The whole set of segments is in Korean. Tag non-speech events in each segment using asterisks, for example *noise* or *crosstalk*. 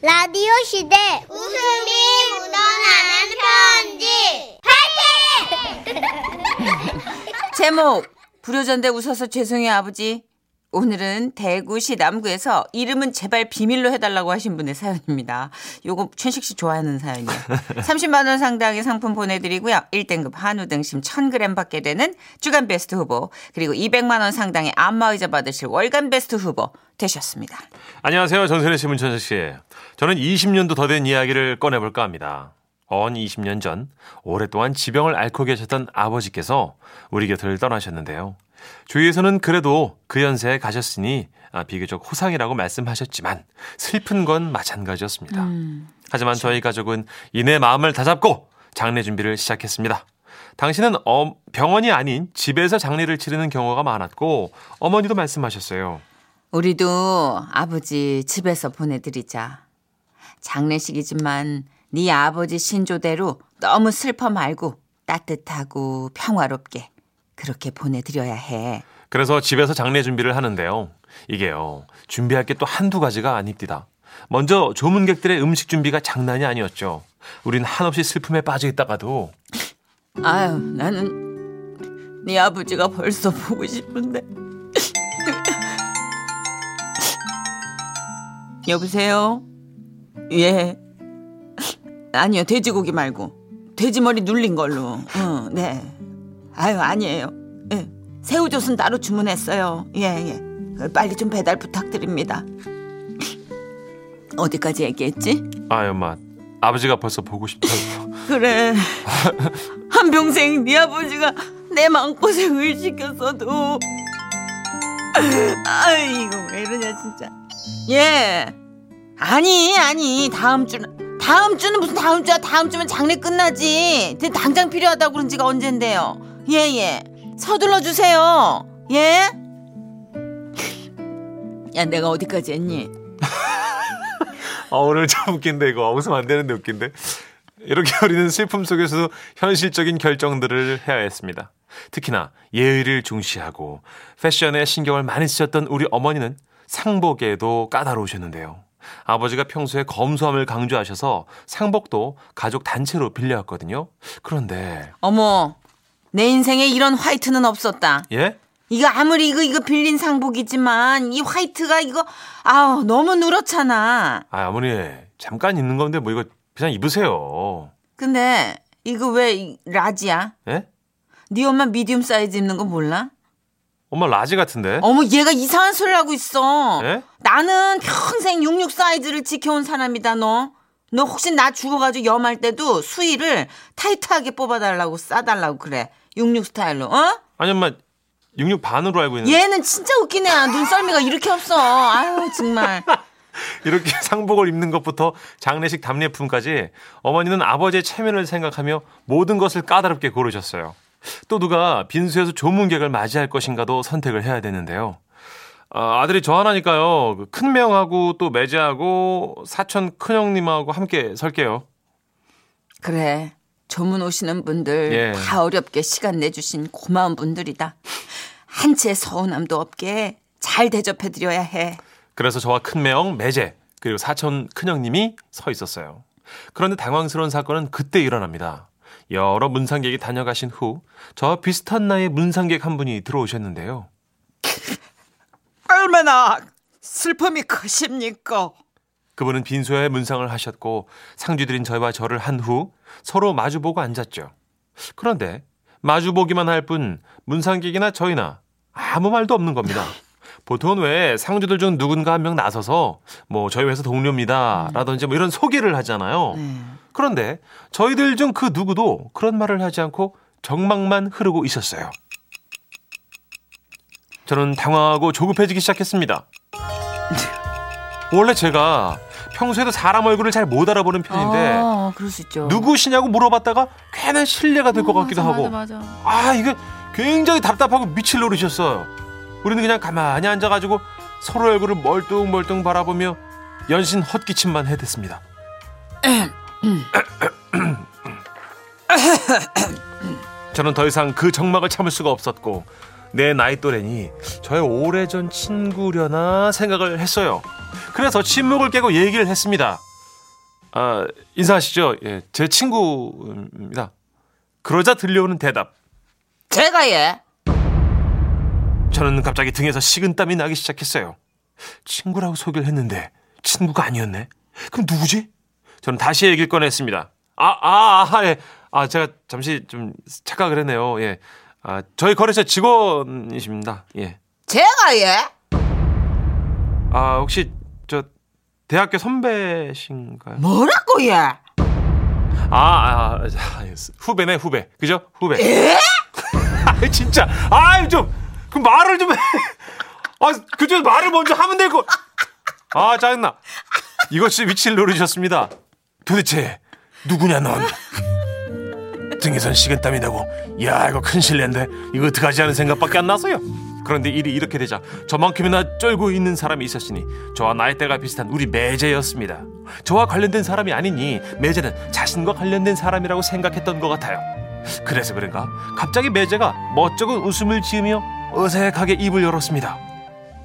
라디오 시대 웃음이 묻어나는 편지. *laughs* 제목 불효전대 웃어서 죄송해요 아버지 오늘은 대구시 남구에서 이름은 제발 비밀로 해달라고 하신 분의 사연입니다. 요거 최식 씨 좋아하는 사연이에요. *laughs* 30만 원 상당의 상품 보내드리고요. 1등급 한우 등심 1000g 받게 되는 주간 베스트 후보 그리고 200만 원 상당의 안마의자 받으실 월간 베스트 후보 되셨습니다. 안녕하세요. 전선혜 씨, 문천식 씨. 저는 20년도 더 된 이야기를 꺼내볼까 합니다. 언 20년 전 오랫동안 지병을 앓고 계셨던 아버지께서 우리 곁을 떠나셨는데요. 주위에서는 그래도 그 연세에 가셨으니 아, 비교적 호상이라고 말씀하셨지만 슬픈 건 마찬가지였습니다. 하지만 저희 가족은 이내 마음을 다잡고 장례 준비를 시작했습니다. 당신은 어, 병원이 아닌 집에서 장례를 치르는 경우가 많았고 어머니도 말씀하셨어요. 우리도 아버지 집에서 보내드리자. 장례식이지만 네 아버지 신조대로 너무 슬퍼 말고 따뜻하고 평화롭게 그렇게 보내드려야 해. 그래서 집에서 장례 준비를 하는데요. 이게요. 준비할 게 또 한두 가지가 아닙니다. 먼저 조문객들의 음식 준비가 장난이 아니었죠. 우린 한없이 슬픔에 빠져 있다가도 아유, 나는 네 아버지가 벌써 보고 싶은데. 여보세요? 예. 아니요, 돼지고기 말고. 돼지머리 눌린 걸로. 어, 네. 아유, 아니에요. 예. 새우젓은 따로 주문했어요. 예, 예. 빨리 좀 배달 부탁드립니다. *laughs* 어디까지 얘기했지? 아 엄마 아버지가 벌써 보고 싶다고 *laughs* 그래. 한 평생 네 아버지가 내 마음고생을 시켰어도. 아이고, 왜 이러냐, 진짜. 예. 아니, 아니, 다음 주는, 다음 주는 무슨 다음 주야? 다음 주면 장례 끝나지. 당장 필요하다고 그런 지가 언젠데요. 예, 예. 서둘러 주세요. 예? *laughs* 야, 내가 어디까지 했니? *laughs* 아, 오늘 참 웃긴데 이거 웃으면 안 되는데 웃긴데 이렇게 *laughs* 우리는 슬픔 속에서도 현실적인 결정들을 해야 했습니다. 특히나 예의를 중시하고 패션에 신경을 많이 쓰셨던 우리 어머니는 상복에도 까다로우셨는데요. 아버지가 평소에 검소함을 강조하셔서 상복도 가족 단체로 빌려왔거든요. 그런데 어머, 내 인생에 이런 화이트는 없었다. 예? 이거 아무리 이거 이거 빌린 상복이지만 이 화이트가 이거 아우 너무 누렇잖아. 아 어머니 잠깐 입는 건데 뭐 이거 그냥 입으세요. 근데 이거 왜 이- 라지야? 예? 네 엄마 미디움 사이즈 입는 거 몰라? 엄마 라지 같은데? 어머 얘가 이상한 소리를 하고 있어. 예? 나는 평생 66 사이즈를 지켜온 사람이다 너. 너 혹시 나 죽어가지고 염할 때도 수의를 타이트하게 뽑아달라고 싸달라고 그래. 66 스타일로 어? 아니 엄마 66 반으로 알고 있는데 얘는 진짜 웃기네. 눈썰미가 이렇게 없어. 아유 정말. *laughs* 이렇게 상복을 입는 것부터 장례식 답례품까지 어머니는 아버지의 체면을 생각하며 모든 것을 까다롭게 고르셨어요. 또 누가 빈수에서 조문객을 맞이할 것인가도 선택을 해야 되는데요. 아, 아들이 저 하나니까요. 그큰 명하고 또 매제하고 사촌 큰형님하고 함께 설게요. 그래. 조문 오시는 분들 예. 다 어렵게 시간 내주신 고마운 분들이다. 한채 서운함도 없게 잘 대접해드려야 해. 그래서 저와 큰매형 매제 그리고 사촌 큰형님이 서 있었어요. 그런데 당황스러운 사건은 그때 일어납니다. 여러 문상객이 다녀가신 후 저와 비슷한 나이의 문상객 한 분이 들어오셨는데요. *laughs* 얼마나 슬픔이 크십니까? 그분은 빈소에 문상을 하셨고 상주들인 저와 저를 한 후 서로 마주보고 앉았죠. 그런데 마주보기만 할 뿐 문상객이나 저희나 아무 말도 없는 겁니다. *laughs* 보통은 왜 상주들 중 누군가 한 명 나서서 뭐 저희 회사 동료입니다 라든지 뭐 이런 소개를 하잖아요. 그런데 저희들 중 그 누구도 그런 말을 하지 않고 정막만 흐르고 있었어요. 저는 당황하고 조급해지기 시작했습니다. *laughs* 원래 제가 평소에도 사람 얼굴을 잘 못 알아보는 편인데 어, 그럴 수 있죠. 누구시냐고 물어봤다가 괜한 실례가 될것 같기도 맞아, 하고 맞아, 맞아. 아 이게 굉장히 답답하고 미칠 노릇이었어요. 우리는 그냥 가만히 앉아가지고 서로 얼굴을 멀뚱멀뚱 바라보며 연신 헛기침만 해댔습니다. *coughs* 저는 더 이상 그 정막을 참을 수가 없었고 내 나이 또래니 저의 오래전 친구려나 생각을 했어요. 그래서 침묵을 깨고 얘기를 했습니다. 아, 인사하시죠. 예, 제 친구입니다. 그러자 들려오는 대답. 제가 예. 저는 갑자기 등에서 식은땀이 나기 시작했어요. 친구라고 소개를 했는데 친구가 아니었네. 그럼 누구지? 저는 다시 얘기를 꺼냈습니다. 아, 아, 아, 예. 아, 제가 잠시 좀 착각을 했네요. 예. 아, 저희 거래처 직원이십니다. 예. 제가 예. 아, 혹시 저 대학교 선배신가요? 뭐라고 예? 아, 아, 아, 후배네, 후배. 그죠? 후배. 예? *laughs* 아, 진짜. 아, 좀, 그 말을 좀 해. 아, 그저 말을 먼저 하면 될 거. 아, 짜증나. 진짜 위치를 노리셨습니다. 도대체, 누구냐, 넌? 등에선 식은땀이 나고, 야, 이거 큰 실례인데, 이거 어떡하지 하는 생각밖에 안 나서요. 그런데 일이 이렇게 되자 저만큼이나 쩔고 있는 사람이 있었으니 저와 나이대가 비슷한 우리 매제였습니다. 저와 관련된 사람이 아니니 매제는 자신과 관련된 사람이라고 생각했던 것 같아요. 그래서 그런가 갑자기 매제가 멋쩍은 웃음을 지으며 어색하게 입을 열었습니다.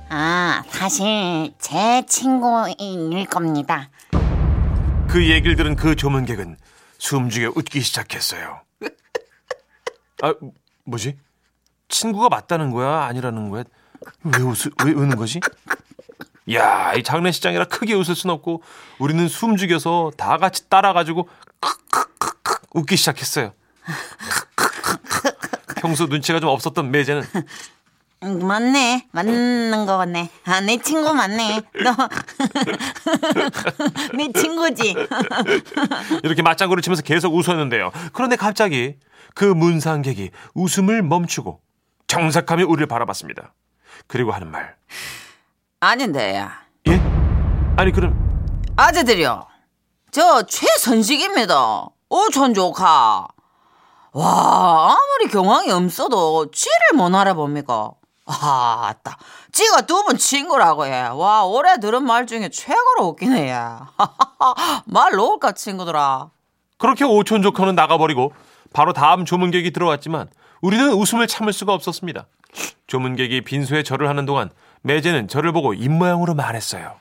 아, 사실 제 친구일 겁니다. 그 얘기를 들은 그 조문객은 숨죽여 웃기 시작했어요. 아, 뭐지? 친구가 맞다는 거야? 아니라는 거야? 왜 웃, 왜 웃는 거지? 야, 이 장례식장이라 크게 웃을 순 없고 우리는 숨 죽여서 다 같이 따라가지고 크크크크 웃기 시작했어요. *laughs* 평소 눈치가 좀 없었던 매제는 음, 맞네. 맞는 거 같네. 아, 내 친구 맞네. 너. *laughs* 내 친구지. *laughs* 이렇게 맞장구를 치면서 계속 웃었는데요. 그런데 갑자기 그 문상객이 웃음을 멈추고 정색하며 우리를 바라봤습니다. 그리고 하는 말. 아닌데 야. 예? 아니 그럼 아재들이요. 저 최선식입니다. 오촌 조카. 와 아무리 경황이 없어도 쥐를 못 알아봅니까? 아, 아따. 지가 두 분 친구라고 해. 와, 올해 들은 말 중에 최고로 웃기네, 예. *laughs* 말 놓을까, 친구들아. 그렇게 오촌 조카는 나가버리고 바로 다음 조문객이 들어왔지만 우리는 웃음을 참을 수가 없었습니다. 조문객이 빈소에 절을 하는 동안 매제는 저를 보고 입모양으로 말했어요.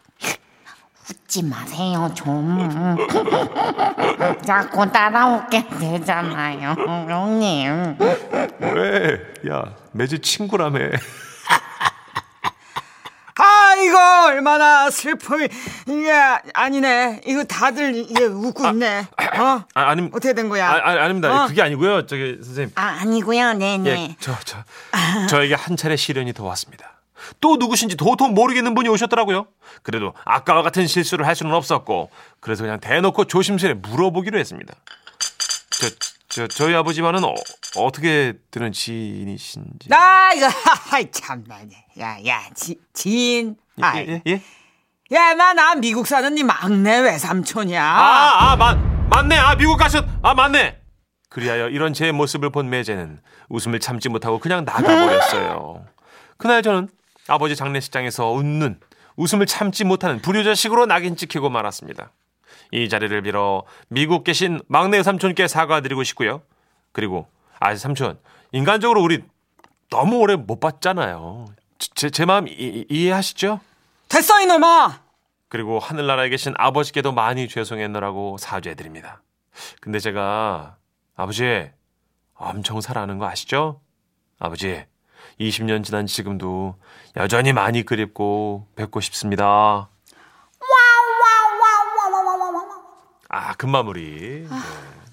웃지 마세요, 좀. *laughs* 자꾸 따라오게 되잖아요, 형님. 왜? 야, 매제 친구라며. 아이고 얼마나 슬픔이 이게 아니네 이거 다들 이게 웃고 있네 어 아, 아니, 어떻게 된 거야 아, 아, 아닙니다. 어? 그게 아니고요. 저기 선생님. 아, 아니고요, 네 네. 예, 저, 저, 저에게 한 차례 시련이 더 왔습니다. 또 누구신지 도통 모르겠는 분이 오셨더라고요. 그래도 아까와 같은 실수를 할 수는 없었고, 그래서 그냥 대놓고 조심스레 물어보기로 했습니다. 저, 저, 저희 아버지와는 어, 어떻게 되는 지인이신지. 나 이거 *laughs* 하이 참나 야야 지인 예, 아이 예, 예? 야나 나 미국 사는 네 막내 외삼촌이야 아, 아, 맞, 맞네. 아, 미국 가셨, 아, 맞네. 그리하여 이런 제 모습을 본 매제는 웃음을 참지 못하고 그냥 나가버렸어요. 그날 저는 아버지 장례식장에서 웃는, 웃음을 참지 못하는 불효자식으로 낙인 찍히고 말았습니다. 이 자리를 빌어 미국 계신 막내 삼촌께 사과드리고 싶고요. 그리고 아 삼촌 인간적으로 우리 너무 오래 못 봤잖아요. 제, 제 마음 이, 이해하시죠? 됐어 이놈아 그리고 하늘나라에 계신 아버지께도 많이 죄송했노라고 사죄해드립니다. 근데 제가 아버지 엄청 사랑하는 거 아시죠? 아버지 20년 지난 지금도 여전히 많이 그립고 뵙고 싶습니다. 아 금마무리. 네.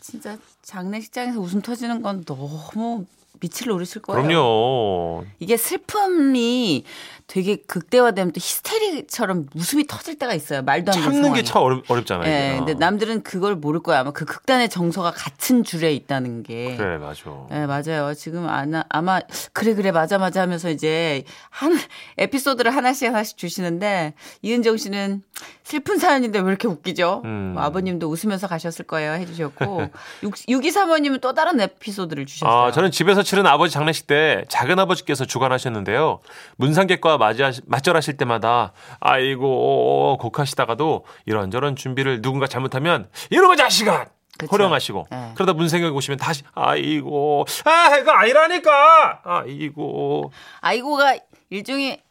진짜 장례식장에서 웃음 터지는 건 너무 밑을 노리실 거예요. 그럼요. 이게 슬픔이 되게 극대화되면 또 히스테리처럼 웃음이 터질 때가 있어요. 말도 안 되는 참는. 게 참 어렵, 어렵잖아요. 예, 이게. 근데 남들은 그걸 모를 거야. 아마 그 극단의 정서가 같은 줄에 있다는 게. 그래 맞아. 네, 맞아요. 지금 아마, 아마, 그래, 그래, 맞아, 맞아 하면서 이제 한, 에피소드를 하나씩 하나씩 주시는데, 이은정 씨는 슬픈 사연인데 왜 이렇게 웃기죠? 음. 뭐 아버님도 웃으면서 가셨을 거예요. 해주셨고, *laughs* 6235님은 또 다른 에피소드를 주셨어요. 아, 저는 집에서 치른 아버지 장례식 때 작은 아버지께서 주관하셨는데요. 문상객과 맞이하, 맞절하실 때마다 아이고 곡하시다가도 이런저런 준비를 누군가 잘못하면 이놈의 자식아 그쵸. 호령하시고 네. 그러다 문상객 오시면 다시 아이고 아 이거 아니라니까 아이고 아이고가 일종의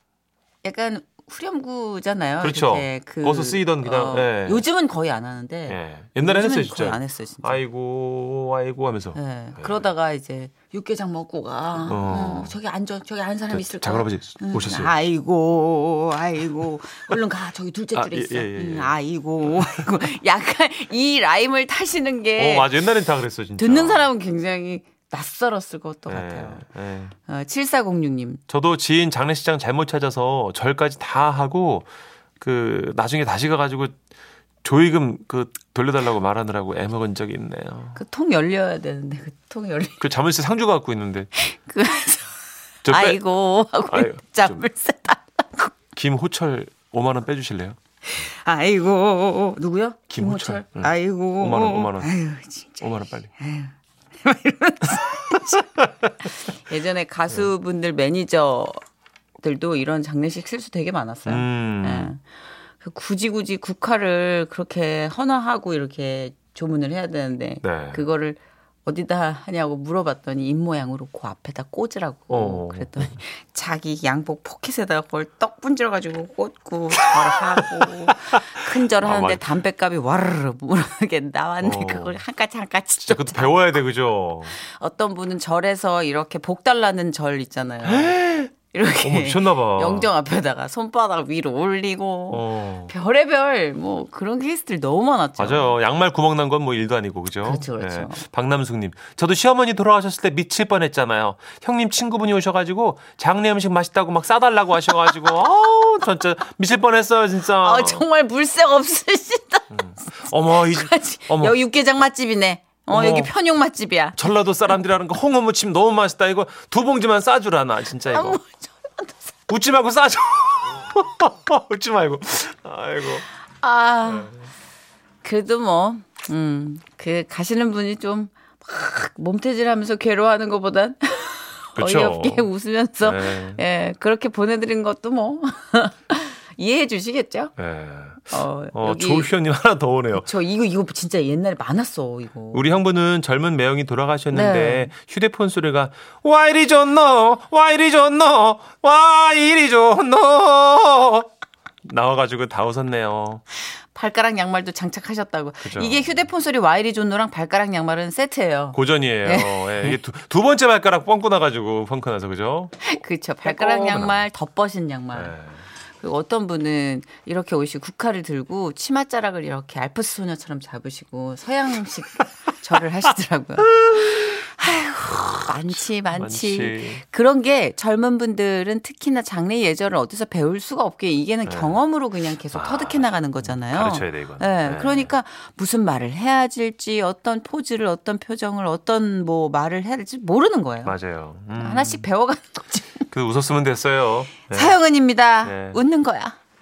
약간 후렴구잖아요. 그렇죠. 그, 거기서 쓰이던 그냥, 예. 요즘은 거의 안 하는데 예. 옛날에 했어요, 진짜. 거의 안 했어요, 진짜. 아이고, 아이고 하면서. 예. 네. 그러다가 이제 육개장 먹고 가. 어. 어, 저기 앉아. 저기 아는 사람 있을 거야. 장할아버지 오셨어요. 아이고, 아이고. 얼른 가. 저기 둘째 아, 줄에 예, 있어. 예, 예, 예. 음, 아이고, 아이고. *laughs* 약간 이 라임을 타시는 게 어, 맞아. 옛날엔 다 그랬어, 진짜. 듣는 사람은 굉장히 낯설었을 것도 예, 같아요. 예. 어, 7406님. 저도 지인 장례식장 잘못 찾아서 절까지 다 하고 그 나중에 다시 가가지고 조의금 그 돌려달라고 말하느라고 애먹은 적이 있네요. 그 통 열려야 되는데 그 통 열리. 그 자물쇠 상주 갖고 있는데 *laughs* 저 빼- 아이고 하고 아유, 잠을 새다. 김호철 5만 원 빼주실래요? 아이고 누구요? 김호철. 응. 아이고. 5만 원, 5만 원. 아유 진짜. 5만 원 빨리. *laughs* 예전에 가수분들 매니저들도 이런 장례식 실수 되게 많았어요. 음. 예. 그 굳이 굳이 국화를 그렇게 헌화하고 이렇게 조문을 해야 되는데 네. 그거를 어디다 하냐고 물어봤더니 입 모양으로 그 앞에다 꽂으라고 어. 그랬더니 자기 양복 포켓에다가 그걸 떡 분질러 가지고 꽂고 절하고 큰 절하는데 아, 맞- 담배값이 와르르 무르게 나왔는데 어. 그걸 한 가지 한 가지 진짜 그것도 배워야 돼, 그죠? 어떤 분은 절에서 이렇게 복 달라는 절 있잖아요. *laughs* 이렇게 어머, 미쳤나봐. *laughs* 영정 앞에다가 손바닥 위로 올리고 어. 별의별 뭐 그런 케이스들 너무 많았죠. 맞아요. 양말 구멍 난 건 뭐 일도 아니고, 그죠? 그렇죠, 그렇죠. 박남숙님. 저도 시어머니 돌아가셨을 때 미칠 뻔 했잖아요. 형님 친구분이 오셔가지고 장례 음식 맛있다고 막 싸달라고 하셔가지고, *laughs* 아우, 진짜 미칠 뻔 했어요, 진짜. 아, 정말 물색 없으시다. 어머, 이, *laughs* 어머. 여기 육개장 맛집이네. 어, 어머. 여기 편육 맛집이야. 전라도 사람들이라는 거 홍어 무침 너무 맛있다. 이거 두 봉지만 싸주라, 나, 진짜 이거. 어머, 웃지 말고 싸줘. *laughs* 웃지 말고. 아이고. 아, 그래도 뭐, 음, 그 가시는 분이 좀 막 몸태질하면서 괴로워하는 것보단 *laughs* 그렇죠. 어이없게 웃으면서 네. 예 그렇게 보내드린 것도 뭐 *laughs* 이해해 주시겠죠? 예. 어, 어, 조희연님 하나 더 오네요. 저 이거 이거 진짜 옛날에 많았어 이거. 우리 형부는 젊은 매형이 돌아가셨는데 네. 휴대폰 소리가 와 이리 좋노 와 이리 좋노 와 이리 좋노 나와가지고 다 웃었네요. 발가락 양말도 장착하셨다고. 그죠. 이게 휴대폰 소리 와이리 존노랑 발가락 양말은 세트예요. 고전이에요. 네. 예, 이게 두, 두 번째 발가락 뻥꾸 나가지고 펑크 나서 그죠? 그렇죠. 발가락 빼꼼하나. 양말, 덧벗은 양말. 예. 그리고 어떤 분은 이렇게 오시고 국화를 들고 치맛자락을 이렇게 알프스 소녀처럼 잡으시고 서양식 *laughs* 절을 하시더라고요. 아이고, 많지, 많지, 많지. 그런 게 젊은 분들은 특히나 장례 예절을 어디서 배울 수가 없게 이게는 경험으로 그냥 계속 아, 터득해 나가는 거잖아요. 가르쳐야 돼, 이건. 네, 네. 그러니까 무슨 말을 해야 될지 어떤 포즈를 어떤 표정을 어떤 뭐 말을 해야 될지 모르는 거예요. 맞아요. 음. 하나씩 배워가는 거지. 그 웃었으면 됐어요. 네. 사영은입니다. 네. 웃는 거야.